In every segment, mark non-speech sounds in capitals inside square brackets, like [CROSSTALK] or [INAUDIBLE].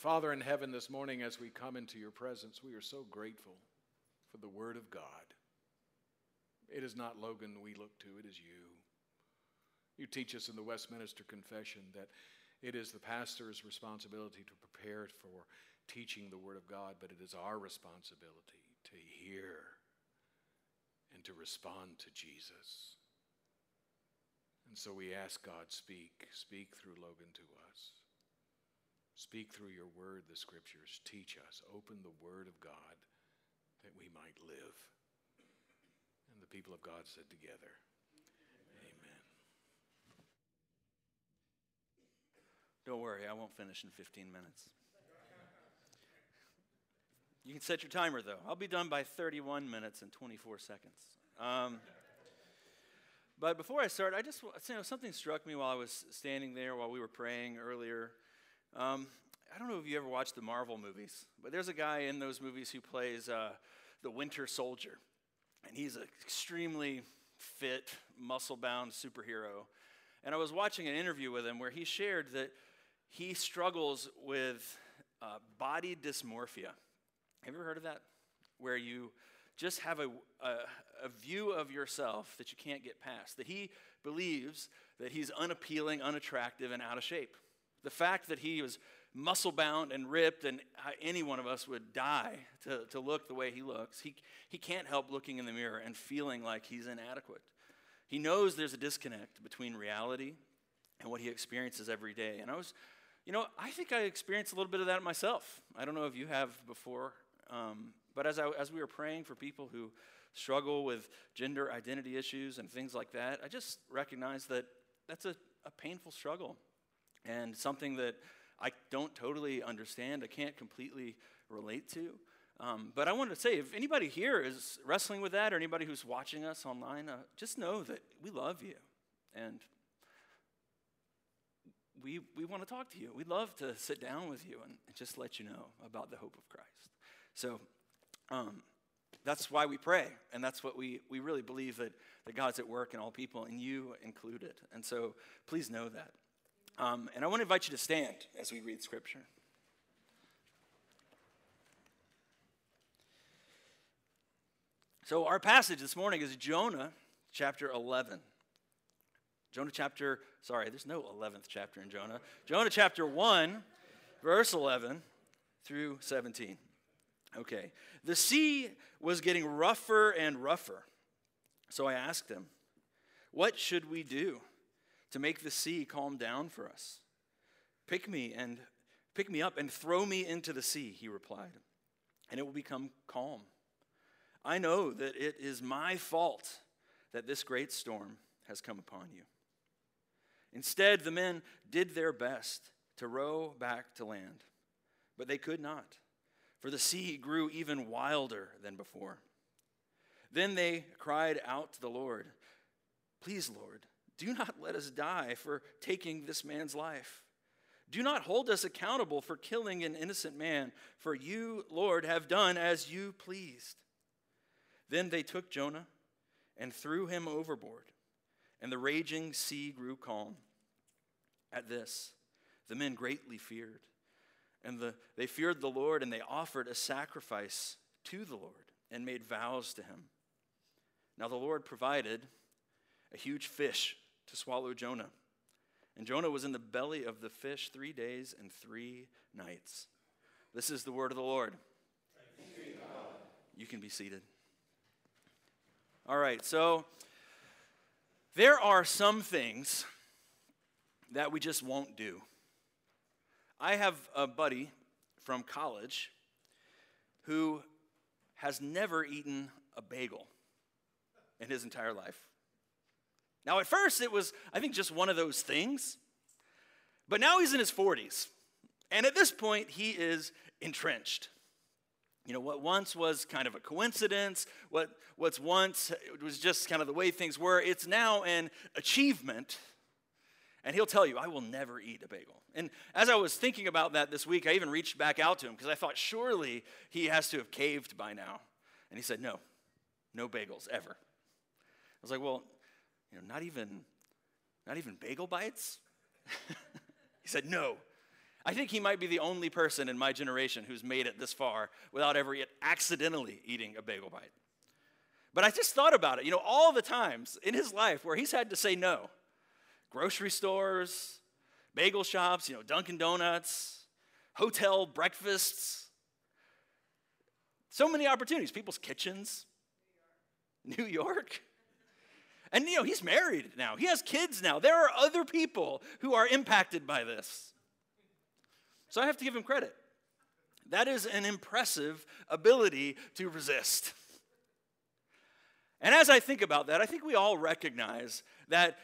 Father in heaven, this morning as we come into your presence, we are so grateful for the Word of God. It is not Logan we look to, it is you. You teach us in the Westminster Confession that it is the pastor's responsibility to prepare for teaching the Word of God, but it is our responsibility to hear and to respond to Jesus. And so we ask God, speak, speak through Logan to us. Speak through your word, the scriptures. Teach us. Open the word of God that we might live. And the people of God said together, Amen. Don't worry, I won't finish in 15 minutes. You can set your timer, though. I'll be done by 31 minutes and 24 seconds. Um, but before I start, I just you know something struck me while I was standing there while we were praying earlier. Um, I don't know if you ever watched the Marvel movies, but there's a guy in those movies who plays uh, the Winter Soldier, and he's an extremely fit, muscle-bound superhero. And I was watching an interview with him where he shared that he struggles with uh, body dysmorphia. Have you ever heard of that? Where you just have a, a, a, view of yourself that you can't get past. That he believes that he's unappealing, unattractive, and out of shape. The fact that he was muscle bound and ripped, and any one of us would die to, to look the way he looks, he, he can't help looking in the mirror and feeling like he's inadequate. He knows there's a disconnect between reality and what he experiences every day. And I was, you know, I think I experienced a little bit of that myself. I don't know if you have before. Um, but as, I, as we were praying for people who struggle with gender identity issues and things like that, I just recognized that that's a, a painful struggle and something that I don't totally understand, I can't completely relate to. Um, but I wanted to say if anybody here is wrestling with that or anybody who's watching us online, uh, just know that we love you. And we, we want to talk to you. We'd love to sit down with you and, and just let you know about the hope of Christ. So um, that's why we pray, and that's what we, we really believe that, that God's at work in all people, and you included. And so please know that. Um, and I want to invite you to stand as we read Scripture. So, our passage this morning is Jonah chapter 11. Jonah chapter, sorry, there's no 11th chapter in Jonah. Jonah chapter 1, verse 11 through 17. Okay. The sea was getting rougher and rougher. So I asked him, What should we do to make the sea calm down for us? Pick me and pick me up and throw me into the sea, he replied, and it will become calm. I know that it is my fault that this great storm has come upon you. Instead, the men did their best to row back to land, but they could not for the sea grew even wilder than before. Then they cried out to the Lord, Please, Lord, do not let us die for taking this man's life. Do not hold us accountable for killing an innocent man, for you, Lord, have done as you pleased. Then they took Jonah and threw him overboard, and the raging sea grew calm. At this, the men greatly feared and the, they feared the Lord, and they offered a sacrifice to the Lord and made vows to him. Now the Lord provided a huge fish to swallow Jonah. And Jonah was in the belly of the fish three days and three nights. This is the word of the Lord. You can be seated. All right, so there are some things that we just won't do. I have a buddy from college who has never eaten a bagel in his entire life. Now, at first, it was, I think, just one of those things. But now he's in his 40s. And at this point, he is entrenched. You know, what once was kind of a coincidence, what what's once was just kind of the way things were, it's now an achievement. And he'll tell you, I will never eat a bagel. And as I was thinking about that this week, I even reached back out to him because I thought surely he has to have caved by now. And he said, No, no bagels ever. I was like, Well, you know, not even, not even bagel bites? [LAUGHS] he said, No. I think he might be the only person in my generation who's made it this far without ever yet accidentally eating a bagel bite. But I just thought about it, you know, all the times in his life where he's had to say no grocery stores, bagel shops, you know, Dunkin' Donuts, hotel breakfasts. So many opportunities, people's kitchens, New York. And you know, he's married now. He has kids now. There are other people who are impacted by this. So I have to give him credit. That is an impressive ability to resist. And as I think about that, I think we all recognize that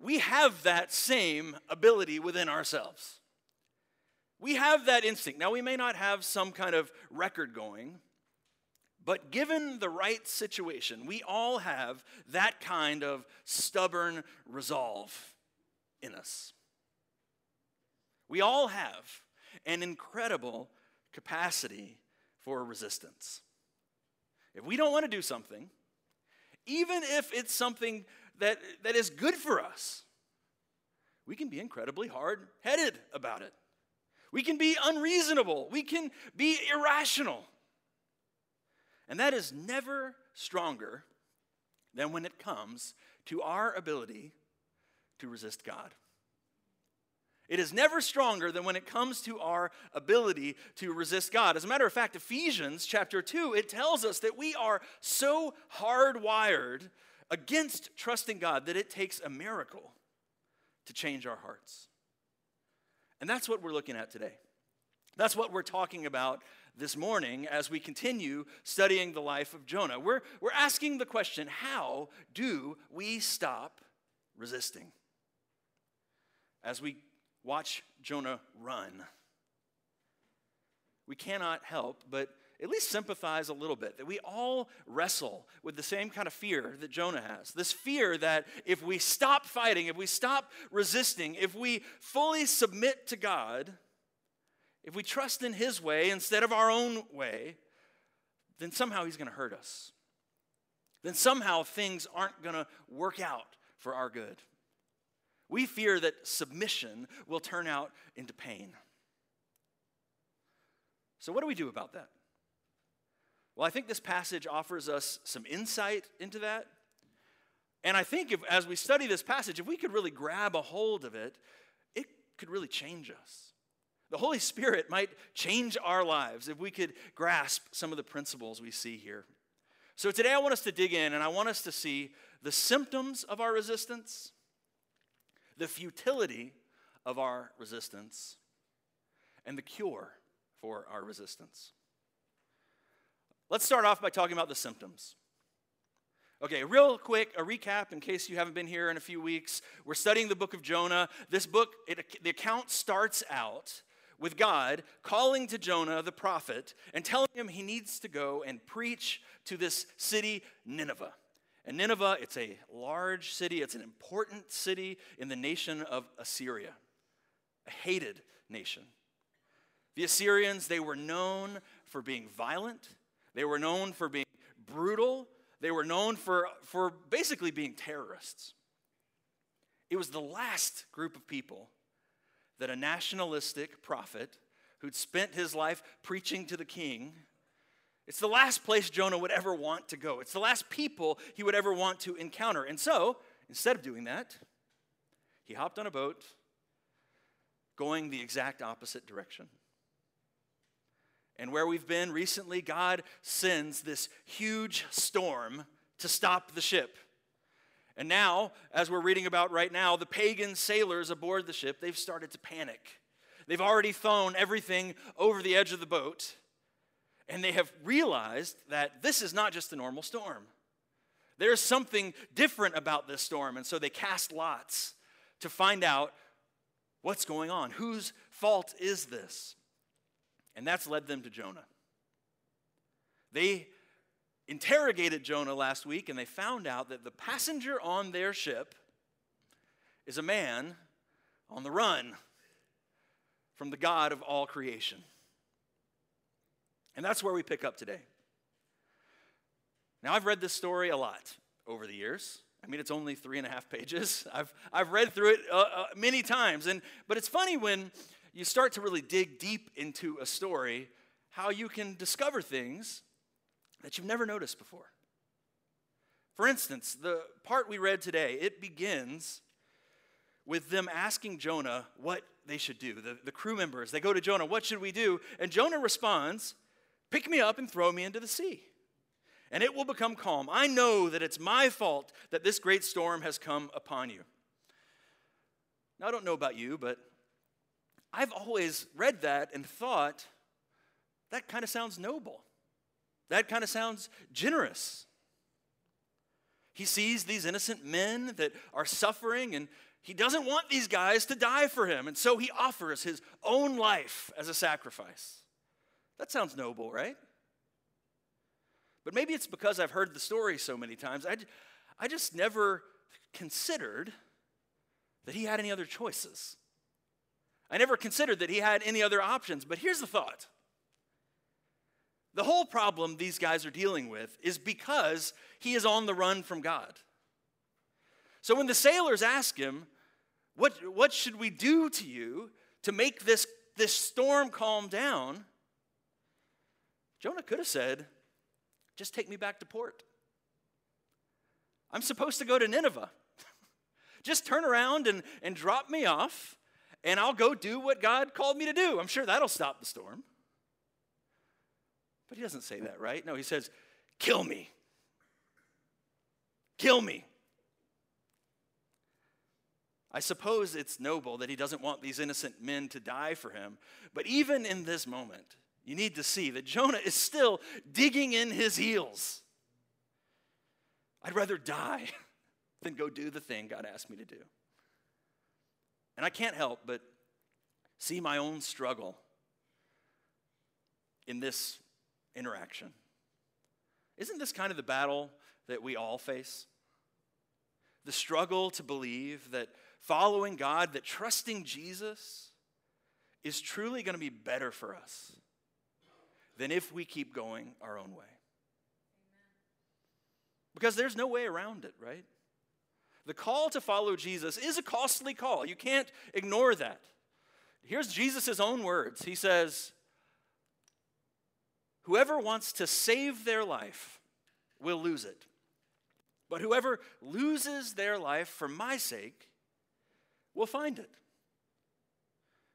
we have that same ability within ourselves. We have that instinct. Now, we may not have some kind of record going, but given the right situation, we all have that kind of stubborn resolve in us. We all have an incredible capacity for resistance. If we don't want to do something, even if it's something that, that is good for us, we can be incredibly hard headed about it. We can be unreasonable. We can be irrational. And that is never stronger than when it comes to our ability to resist God. It is never stronger than when it comes to our ability to resist God. As a matter of fact, Ephesians chapter 2, it tells us that we are so hardwired against trusting God that it takes a miracle to change our hearts. And that's what we're looking at today. That's what we're talking about this morning as we continue studying the life of Jonah. We're, we're asking the question how do we stop resisting? As we watch Jonah run, we cannot help but at least sympathize a little bit that we all wrestle with the same kind of fear that Jonah has. This fear that if we stop fighting, if we stop resisting, if we fully submit to God, if we trust in His way instead of our own way, then somehow He's going to hurt us. Then somehow things aren't going to work out for our good. We fear that submission will turn out into pain. So, what do we do about that? Well, I think this passage offers us some insight into that. And I think if, as we study this passage, if we could really grab a hold of it, it could really change us. The Holy Spirit might change our lives if we could grasp some of the principles we see here. So today I want us to dig in and I want us to see the symptoms of our resistance, the futility of our resistance, and the cure for our resistance. Let's start off by talking about the symptoms. Okay, real quick, a recap in case you haven't been here in a few weeks. We're studying the book of Jonah. This book, it, the account starts out with God calling to Jonah, the prophet, and telling him he needs to go and preach to this city, Nineveh. And Nineveh, it's a large city, it's an important city in the nation of Assyria, a hated nation. The Assyrians, they were known for being violent, they were known for being brutal. They were known for, for basically being terrorists. It was the last group of people that a nationalistic prophet who'd spent his life preaching to the king, it's the last place Jonah would ever want to go. It's the last people he would ever want to encounter. And so, instead of doing that, he hopped on a boat going the exact opposite direction. And where we've been recently, God sends this huge storm to stop the ship. And now, as we're reading about right now, the pagan sailors aboard the ship, they've started to panic. They've already thrown everything over the edge of the boat, and they have realized that this is not just a normal storm. There's something different about this storm, and so they cast lots to find out what's going on. Whose fault is this? And that's led them to Jonah. They interrogated Jonah last week and they found out that the passenger on their ship is a man on the run from the God of all creation. And that's where we pick up today. Now, I've read this story a lot over the years. I mean, it's only three and a half pages. [LAUGHS] I've, I've read through it uh, uh, many times. And, but it's funny when you start to really dig deep into a story, how you can discover things that you've never noticed before. For instance, the part we read today, it begins with them asking Jonah what they should do. The, the crew members, they go to Jonah, What should we do? And Jonah responds, Pick me up and throw me into the sea, and it will become calm. I know that it's my fault that this great storm has come upon you. Now, I don't know about you, but I've always read that and thought that kind of sounds noble. That kind of sounds generous. He sees these innocent men that are suffering, and he doesn't want these guys to die for him. And so he offers his own life as a sacrifice. That sounds noble, right? But maybe it's because I've heard the story so many times. I, I just never considered that he had any other choices. I never considered that he had any other options. But here's the thought the whole problem these guys are dealing with is because he is on the run from God. So when the sailors ask him, What, what should we do to you to make this, this storm calm down? Jonah could have said, Just take me back to port. I'm supposed to go to Nineveh. [LAUGHS] Just turn around and, and drop me off, and I'll go do what God called me to do. I'm sure that'll stop the storm. But he doesn't say that, right? No, he says, Kill me. Kill me. I suppose it's noble that he doesn't want these innocent men to die for him. But even in this moment, you need to see that Jonah is still digging in his heels. I'd rather die [LAUGHS] than go do the thing God asked me to do. And I can't help but see my own struggle in this interaction. Isn't this kind of the battle that we all face? The struggle to believe that following God, that trusting Jesus is truly going to be better for us than if we keep going our own way. Because there's no way around it, right? The call to follow Jesus is a costly call. You can't ignore that. Here's Jesus' own words He says, Whoever wants to save their life will lose it. But whoever loses their life for my sake will find it.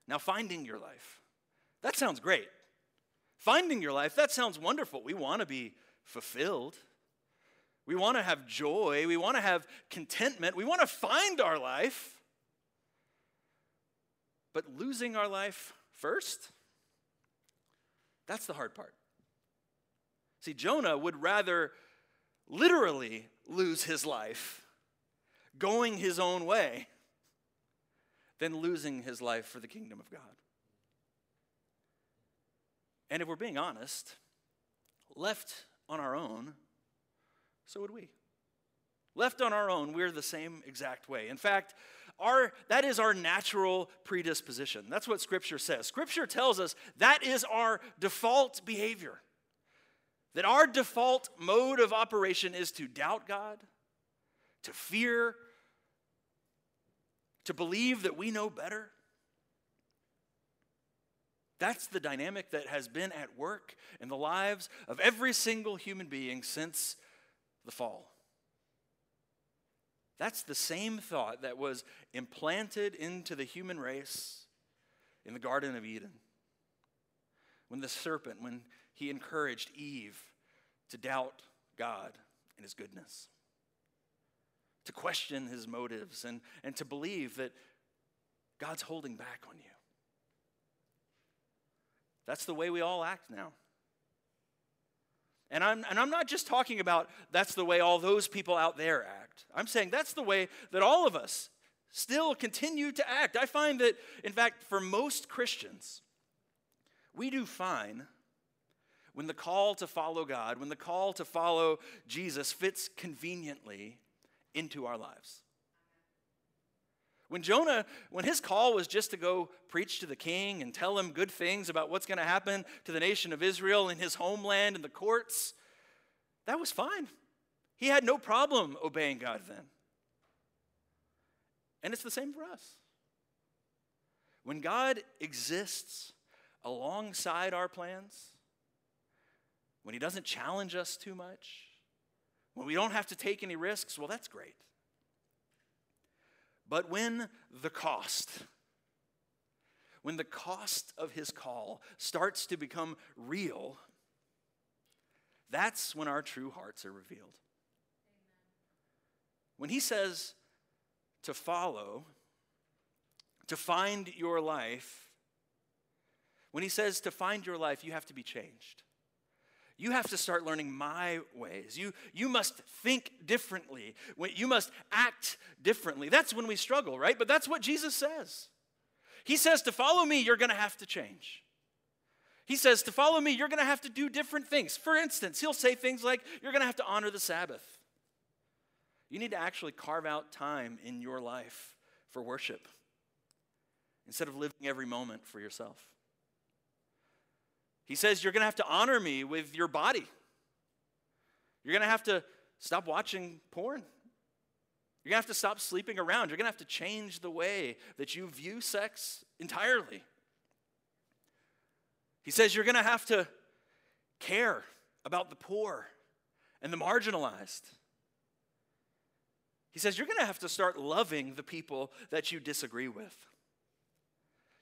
Now, finding your life, that sounds great. Finding your life, that sounds wonderful. We want to be fulfilled. We want to have joy. We want to have contentment. We want to find our life. But losing our life first, that's the hard part. See, Jonah would rather literally lose his life going his own way than losing his life for the kingdom of God. And if we're being honest, left on our own, so would we. Left on our own, we're the same exact way. In fact, our, that is our natural predisposition. That's what Scripture says. Scripture tells us that is our default behavior. That our default mode of operation is to doubt God, to fear, to believe that we know better. That's the dynamic that has been at work in the lives of every single human being since the fall. That's the same thought that was implanted into the human race in the Garden of Eden. When the serpent, when he encouraged Eve to doubt God and his goodness, to question his motives, and, and to believe that God's holding back on you. That's the way we all act now. And I'm, and I'm not just talking about that's the way all those people out there act. I'm saying that's the way that all of us still continue to act. I find that, in fact, for most Christians, we do fine when the call to follow God, when the call to follow Jesus fits conveniently into our lives. When Jonah, when his call was just to go preach to the king and tell him good things about what's going to happen to the nation of Israel in his homeland and the courts, that was fine. He had no problem obeying God then. And it's the same for us. When God exists alongside our plans, when He doesn't challenge us too much, when we don't have to take any risks, well, that's great. But when the cost, when the cost of His call starts to become real, that's when our true hearts are revealed. When He says to follow, to find your life, when he says to find your life, you have to be changed. You have to start learning my ways. You, you must think differently. You must act differently. That's when we struggle, right? But that's what Jesus says. He says to follow me, you're going to have to change. He says to follow me, you're going to have to do different things. For instance, he'll say things like, you're going to have to honor the Sabbath. You need to actually carve out time in your life for worship instead of living every moment for yourself. He says, You're going to have to honor me with your body. You're going to have to stop watching porn. You're going to have to stop sleeping around. You're going to have to change the way that you view sex entirely. He says, You're going to have to care about the poor and the marginalized. He says, You're going to have to start loving the people that you disagree with.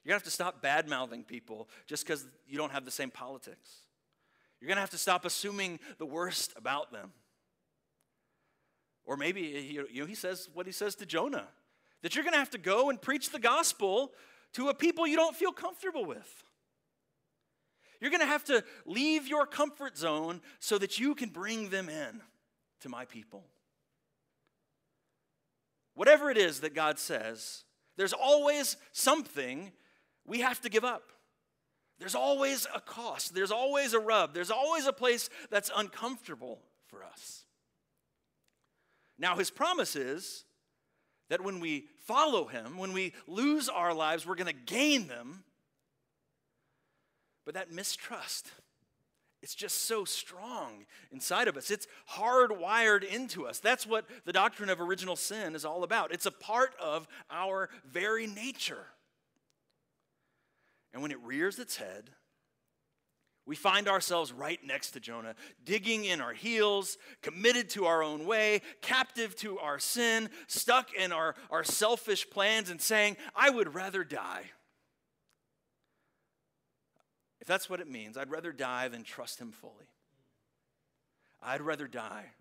You're going to have to stop bad mouthing people just because you don't have the same politics. You're going to have to stop assuming the worst about them. Or maybe eh, you know, he says what he says to Jonah that you're going to have to go and preach the gospel to a people you don't feel comfortable with. You're going to have to leave your comfort zone so that you can bring them in to my people. Whatever it is that God says, there's always something we have to give up. There's always a cost, there's always a rub, there's always a place that's uncomfortable for us. Now, his promise is that when we follow him, when we lose our lives, we're going to gain them. But that mistrust, it's just so strong inside of us. It's hardwired into us. That's what the doctrine of original sin is all about. It's a part of our very nature. And when it rears its head, we find ourselves right next to Jonah, digging in our heels, committed to our own way, captive to our sin, stuck in our, our selfish plans, and saying, I would rather die. If that's what it means, I'd rather die than trust Him fully. I'd rather die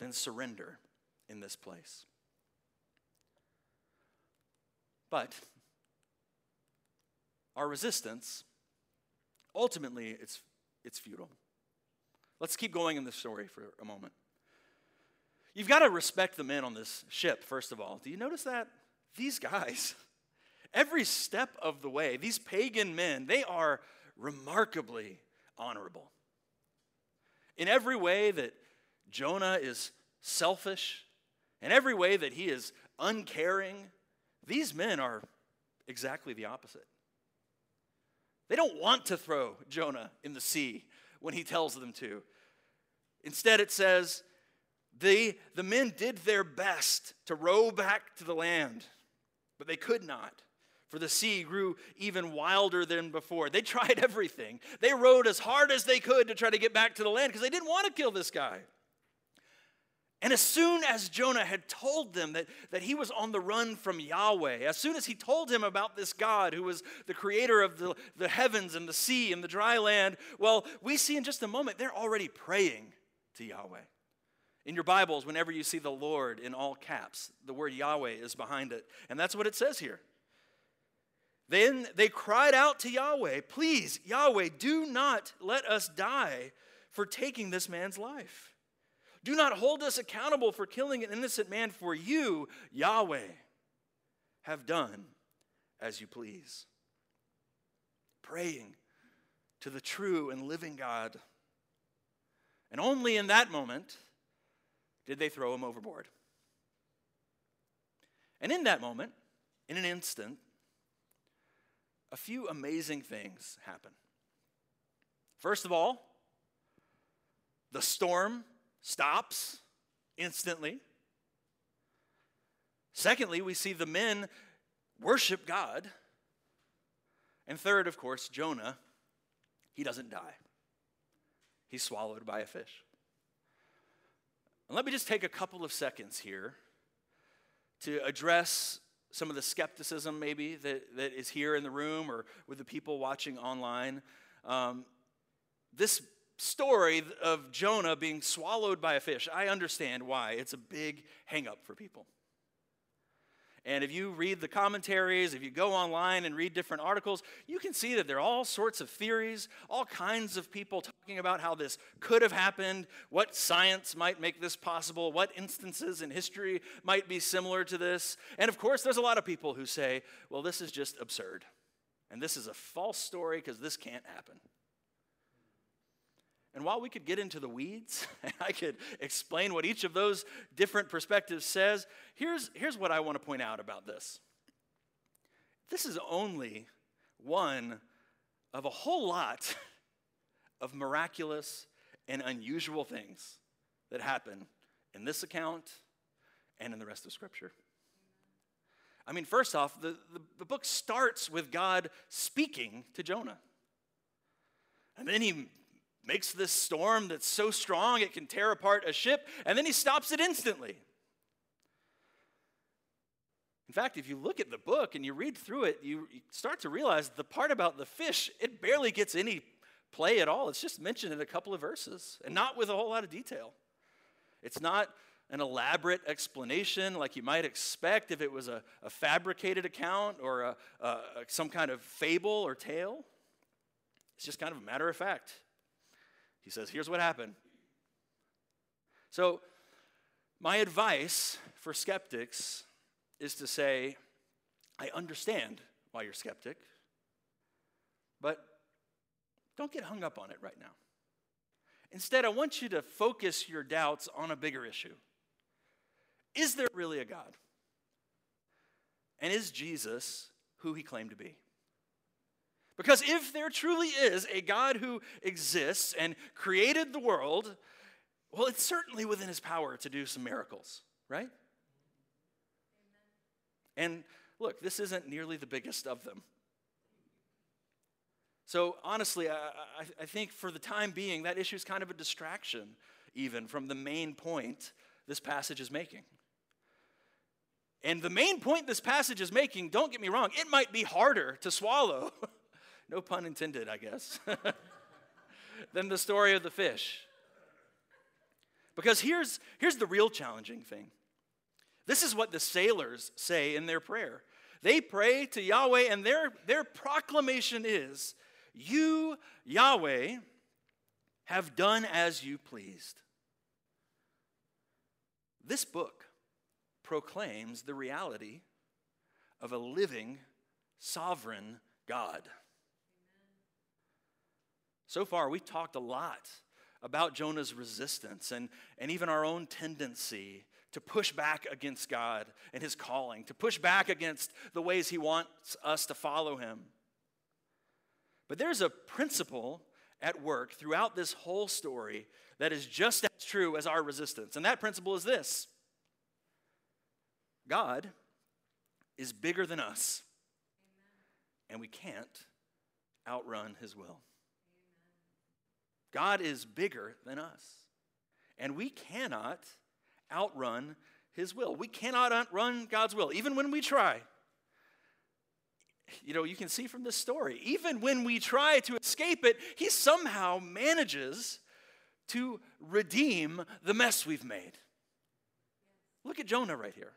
than surrender in this place. But our resistance, ultimately, it's, it's futile. Let's keep going in the story for a moment. You've got to respect the men on this ship, first of all. Do you notice that? These guys, [LAUGHS] every step of the way, these pagan men, they are remarkably honorable. In every way that Jonah is selfish, in every way that he is uncaring, these men are exactly the opposite. They don't want to throw Jonah in the sea when he tells them to. Instead, it says, they, the men did their best to row back to the land, but they could not, for the sea grew even wilder than before. They [LAUGHS] tried everything. They rowed as hard as they could to try to get back to the land because they didn't want to kill this guy. And as soon as Jonah had told them that, that he was on the run from Yahweh, as soon as he told him about this God who was the creator of the, the heavens and the sea and the dry land, well, we see in just a moment they're already praying to Yahweh. In your Bibles, whenever you see the Lord in all caps, the word Yahweh is behind it. And that's what it says here. Then they cried out to Yahweh, Please, Yahweh, do not let us die for taking this man's life. Do not hold us accountable for killing an innocent man, for you, Yahweh, have done as you please. Praying to the true and living God. And only in that moment did they throw him overboard. And in that moment, in an instant, a few amazing things happen. First of all, the storm stops instantly. Secondly, we see the men worship God. And third, of course, Jonah, he doesn't die. He's swallowed by a fish. And let me just take a couple of seconds here to address some of the skepticism, maybe, that, that is here in the room or with the people watching online. Um, this story of Jonah being swallowed by a fish, I understand why. It's a big hangup for people. And if you read the commentaries, if you go online and read different articles, you can see that there are all sorts of theories, all kinds of people talking about how this could have happened, what science might make this possible, what instances in history might be similar to this. And of course, there's a lot of people who say, well, this is just absurd. And this is a false story because this can't happen. And while we could get into the weeds [LAUGHS] and I could explain what each of those different perspectives says, here's, here's what I want to point out about this. This is only one of a whole lot [LAUGHS] of miraculous and unusual things that happen in this account and in the rest of Scripture. I mean, first off, the, the, the book starts with God speaking to Jonah. And then he makes this storm that's so strong it can tear apart a ship, and then he stops it instantly. In fact, if you look at the book and you read through it, you start to realize the part about the fish, it barely gets any play at all. It's just mentioned in a couple of verses and not with a whole lot of detail. It's not an elaborate explanation like you might expect if it was a, a fabricated account or a, a, some kind of fable or tale. It's just kind of a matter of fact. He says, Here's what happened. So, my advice for skeptics is to say, I understand why you're skeptic, but don't get hung up on it right now. Instead, I want you to focus your doubts on a bigger issue. Is there really a God? And is Jesus who he claimed to be? Because if there truly is a God who exists and created the world, well, it's certainly within his power to do some miracles, right? And look, this isn't nearly the biggest of them. So, honestly, I, I, I, think for the time being, that issue is kind of a distraction, even from the main point this passage is making. And the main point this passage is making, don't get me wrong, it might be harder to swallow [LAUGHS] no pun intended, I guess, [LAUGHS] than the story of the fish. Because here's, here's the real challenging thing. This is what the sailors say in their prayer. They pray to Yahweh, and their, their proclamation is, You, Yahweh, have done as you pleased. This book proclaims the reality of a living, sovereign God. So far, we've talked a lot about Jonah's resistance and, and even our own tendency to push back against God and his calling, to push back against the ways he wants us to follow him. But there's a principle at work throughout this whole story that is just as true as our resistance. And that principle is this God is bigger than us, and we can't outrun his will. God is bigger than us. And we cannot outrun his will. We cannot outrun God's will, even when we try. You know, you can see from this story, even when we try to escape it, he somehow manages to redeem the mess we've made. Look at Jonah right here.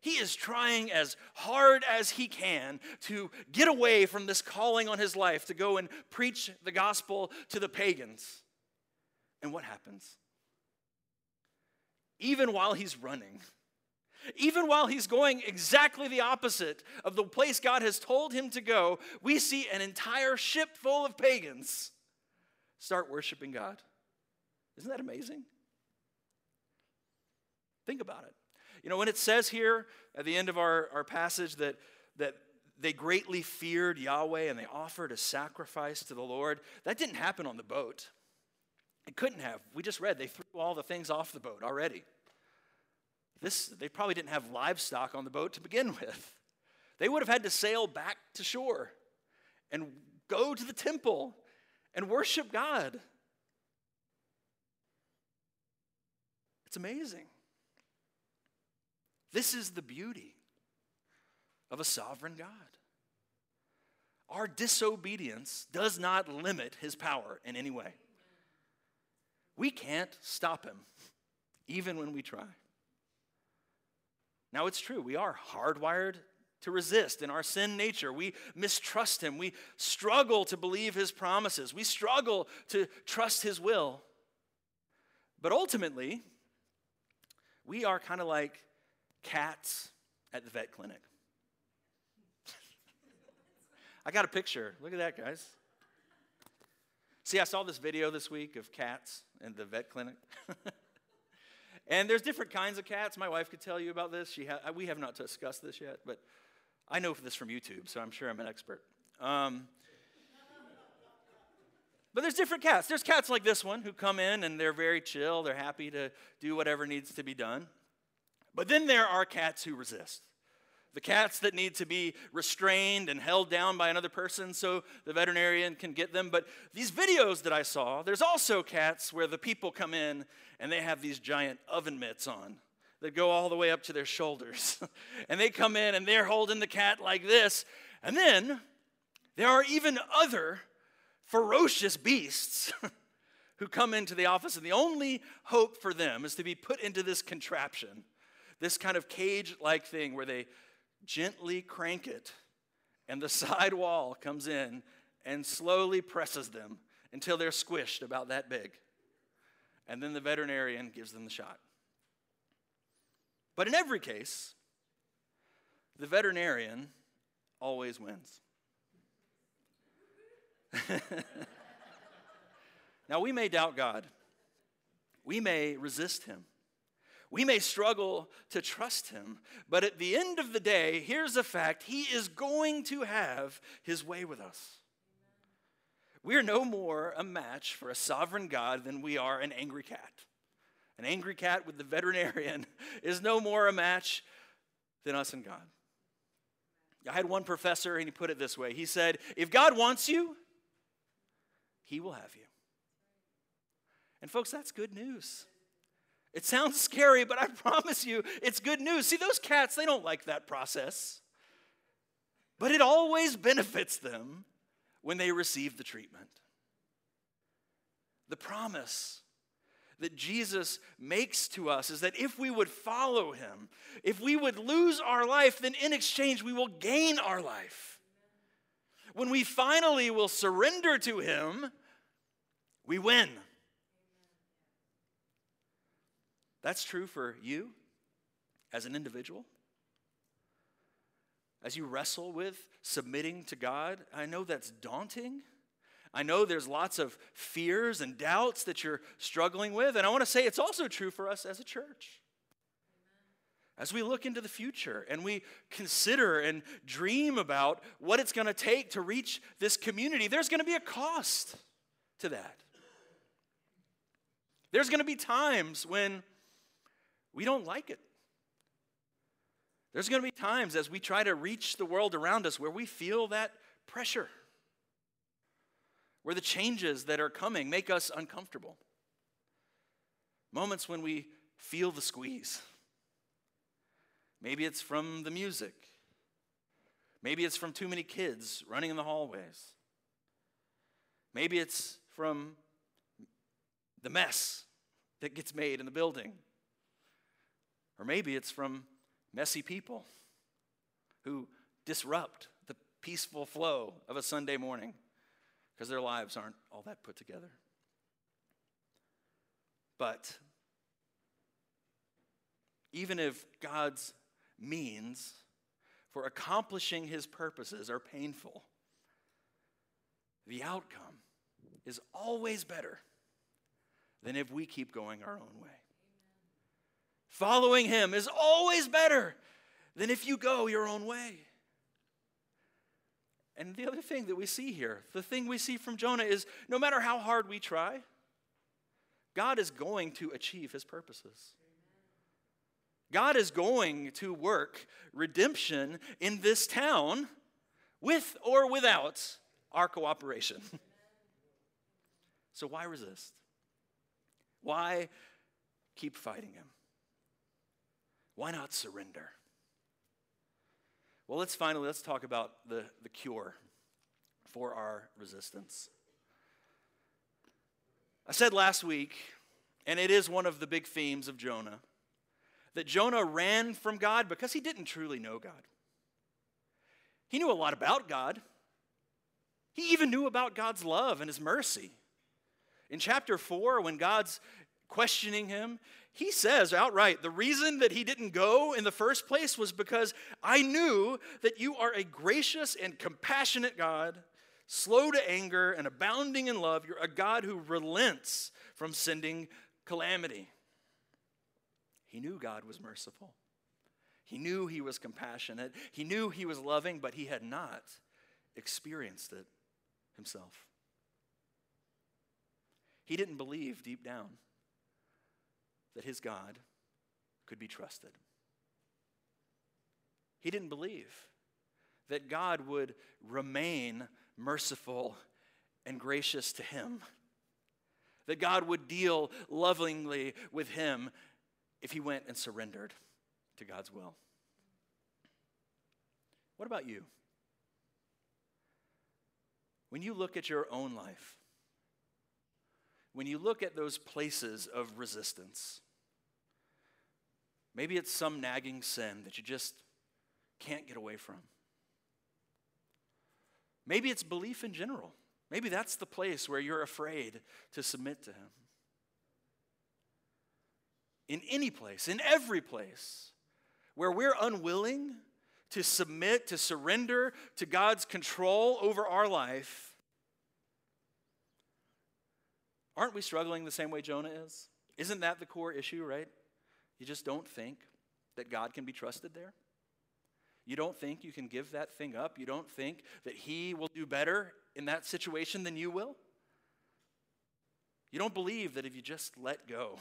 He is trying as hard as he can to get away from this calling on his life to go and preach the gospel to the pagans. And what happens? Even while he's running, even while he's going exactly the opposite of the place God has told him to go, we see an entire ship full of pagans start worshiping God. Isn't that amazing? Think about it. You know, when it says here at the end of our, our passage that, that they greatly feared Yahweh and they offered a sacrifice to the Lord, that didn't happen on the boat. It couldn't have. We just read they threw all the things off the boat already. This, they probably didn't have livestock on the boat to begin with. They would have had to sail back to shore. and go to the temple and worship God. It's amazing. This is the beauty of a sovereign God. Our disobedience does not limit his power in any way. We can't stop him, even when we try. Now, it's true, we are hardwired to resist in our sin nature. We mistrust him. We struggle to believe his promises. We struggle to trust his will. But ultimately, we are kind of like cats at the vet clinic. I got a picture. Look at that, guys. See, I saw this video this week of cats in the vet clinic. [LAUGHS] and there's different kinds of cats. My wife could tell you about this. She ha- we have not discussed this yet, but I know this from YouTube, so I'm sure I'm an expert. Um, but there's different cats. There's cats like this one who come in and they're very chill, they're happy to do whatever needs to be done. But then there are cats who resist. The cats that need to be restrained and held down by another person so the veterinarian can get them. But these videos that I saw, there's also cats where the people come in and they have these giant oven mitts on that go all the way up to their shoulders. [LAUGHS] and they come in and they're holding the cat like this. And then there are even other ferocious beasts [LAUGHS] who come into the office, and the only hope for them is to be put into this contraption, this kind of cage like thing where they gently crank it, and the [LAUGHS] side wall comes in and slowly presses them until they're squished about that big. And then the veterinarian gives them the shot. But in every case, the veterinarian always wins. [LAUGHS] now, we may doubt God, we may resist Him. We may struggle to trust him, but at the end of the day, here's a fact He is going to have his way with us. We are no more a match for a sovereign God than we are an angry cat. An angry cat with the veterinarian [LAUGHS] is no more a match than us and God. I had one professor, and he put it this way He said, If God wants you, he will have you. And, folks, that's good news. It sounds scary, but I [LAUGHS] promise you, it's good news. See, those cats, they don't like that process. But it always benefits them when they receive the treatment. The promise that Jesus makes to us is that if we would follow him, if we would lose our life, then in exchange we will gain our life. When we finally will surrender to him, we win. That's true for you as an individual. As you wrestle with submitting to God, I know that's daunting. I know there's lots of fears and doubts that you're struggling with. And I want to say it's also true for us as a church. As we look into the future and we consider and dream about what it's going to take to reach this community, there's going to be a cost to that. There's going to be times when we don't like it. There's going to be times as we try to reach the world around us where we feel that pressure, where the changes that are coming make us uncomfortable. Moments when we feel the squeeze. Maybe it's from the music. Maybe it's from too many kids running in the hallways. Maybe it's from the mess that gets made in the building. Or maybe it's from messy people who disrupt the peaceful flow of a Sunday morning because their lives aren't all that put together. But even if God's means for accomplishing his purposes are painful, the outcome is always better than if we keep going our own way. Following him is always better than if you go your own way. And the other thing that we see here, the thing we see from Jonah is no matter how hard we try, God is going to achieve his purposes. God is going to work redemption in this town with or without our cooperation. [LAUGHS] so why resist? Why keep fighting him? Why not surrender? Well, let's finally let's talk about the, the cure for our resistance. I said last week, and it is one of the big themes of Jonah, that Jonah ran from God because he didn't truly know God. He knew a lot about God. He even knew about God's love and his mercy. In chapter 4, when God's questioning him, he says outright, The reason that he didn't go in the first place was because I knew that you are a gracious and compassionate God, slow to anger and abounding in love. You're a God who relents from sending calamity. He knew God was merciful. He knew he was compassionate. He knew he was loving, but he had not experienced it himself. He didn't believe deep down that his God could be trusted. He didn't believe that God would remain merciful and gracious to him, that God would deal lovingly with him if he went and surrendered to God's will. What about you? When you look at your own life, when you look at those places of resistance, maybe it's some nagging sin that you just can't get away from. Maybe it's belief in general. Maybe that's the place where you're afraid to submit to Him. In any place, in every place where we're unwilling to submit, to surrender to God's control over our life, Aren't we struggling the same way Jonah is? Isn't that the core issue, right? You just don't think that God can be trusted there. You don't think you can give that thing up. You don't think that He will do better in that situation than you will. You don't believe that if you just let go,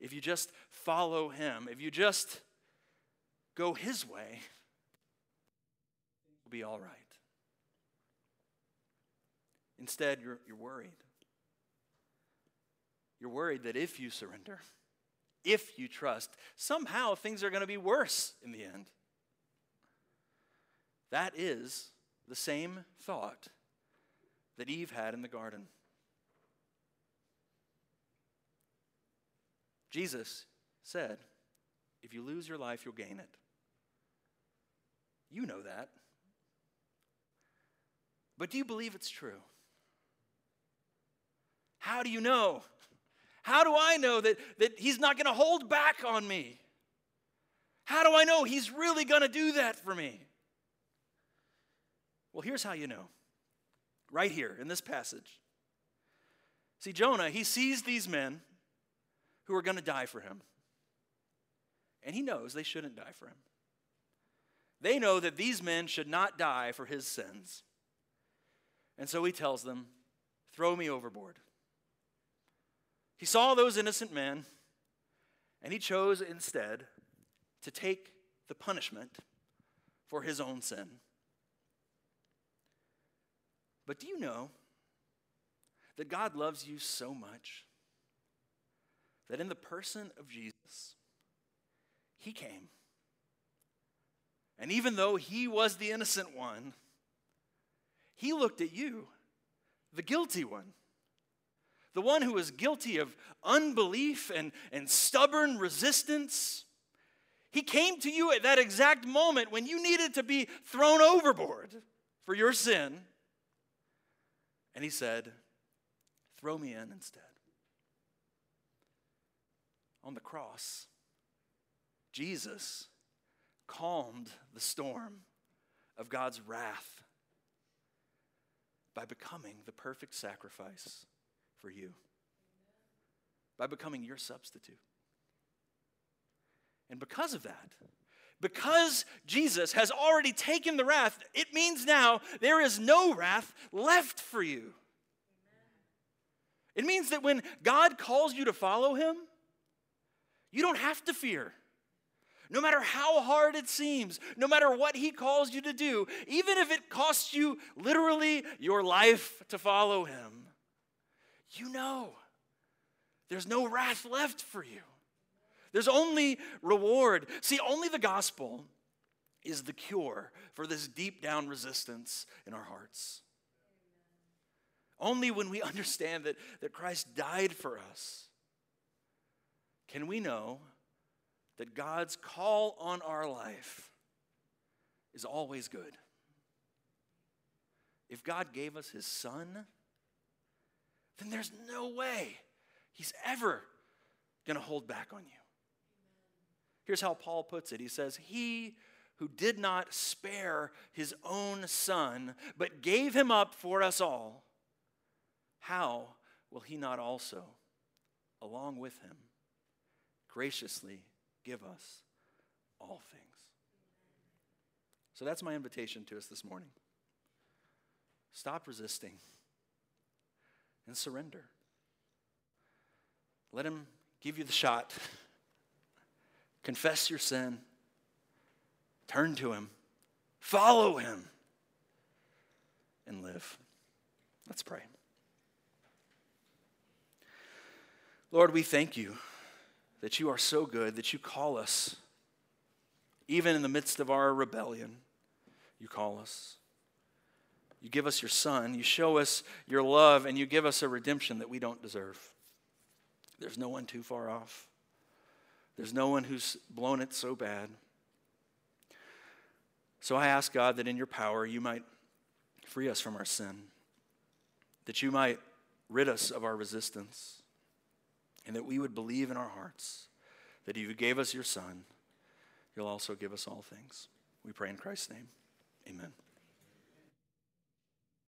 if you just follow Him, if you just go His way, will be all right. Instead, you're, you're worried. You're worried that if you surrender, if you trust, somehow things are going to be worse in the end. That is the same thought that Eve had in the garden. Jesus said, If you lose your life, you'll gain it. You know that. But do you believe it's true? How do you know? How do I know that, that He's not going to hold back on me? How do I know He's really going to do that for me? Well, here's how you know right here in this passage. See, Jonah, he sees these men who are going to die for him. And he knows they shouldn't die for him. They know that these men should not die for his sins. And so he tells them, Throw me overboard. He saw those innocent men, and he chose instead to take the punishment for his own sin. But do you know that God loves you so much that in the person of Jesus, he came. And even though he was the innocent one, he looked at you, the guilty one the one who was guilty of unbelief and, and stubborn resistance. He came to you at that exact moment when you needed to be thrown overboard for your sin. And he said, Throw me in instead. On the cross, Jesus calmed the storm of God's wrath by becoming the perfect sacrifice for you by becoming your substitute. And because of that, because Jesus has already taken the wrath, it means now there is no wrath left for you. It means that when God calls you to follow him, you don't have to fear. no matter how hard it seems, no matter what He calls you to do, even if it costs you literally your life to follow Him, you know there's no wrath left for you. There's only reward. See, only the gospel is the cure for this deep down resistance in our hearts. Only when we [LAUGHS] understand that, that Christ died for us can we know that God's call on our life is always good. If God gave us his son, then there's no way he's ever going to hold back on you. Here's how Paul puts it He says, He who did not spare his own son, but gave him up for us all, how will he not also, along with him, graciously give us all things? So that's my invitation to us this morning. Stop resisting and surrender. Let him give you the shot. [LAUGHS] Confess your sin. Turn to him. Follow him. And live. Let's pray. Lord, we thank you that you are so good, that you call us, even in the midst of our rebellion, you call us. You give us your Son, you show us your love, and you give us a redemption that we don't deserve. There's no one too far off, there's no one who's blown it so bad. So I ask God that in your power you might free us from our sin, that you might rid us of our resistance and that we would believe in our hearts that if you gave us your Son, you'll also give us all things. We pray in Christ's name. Amen.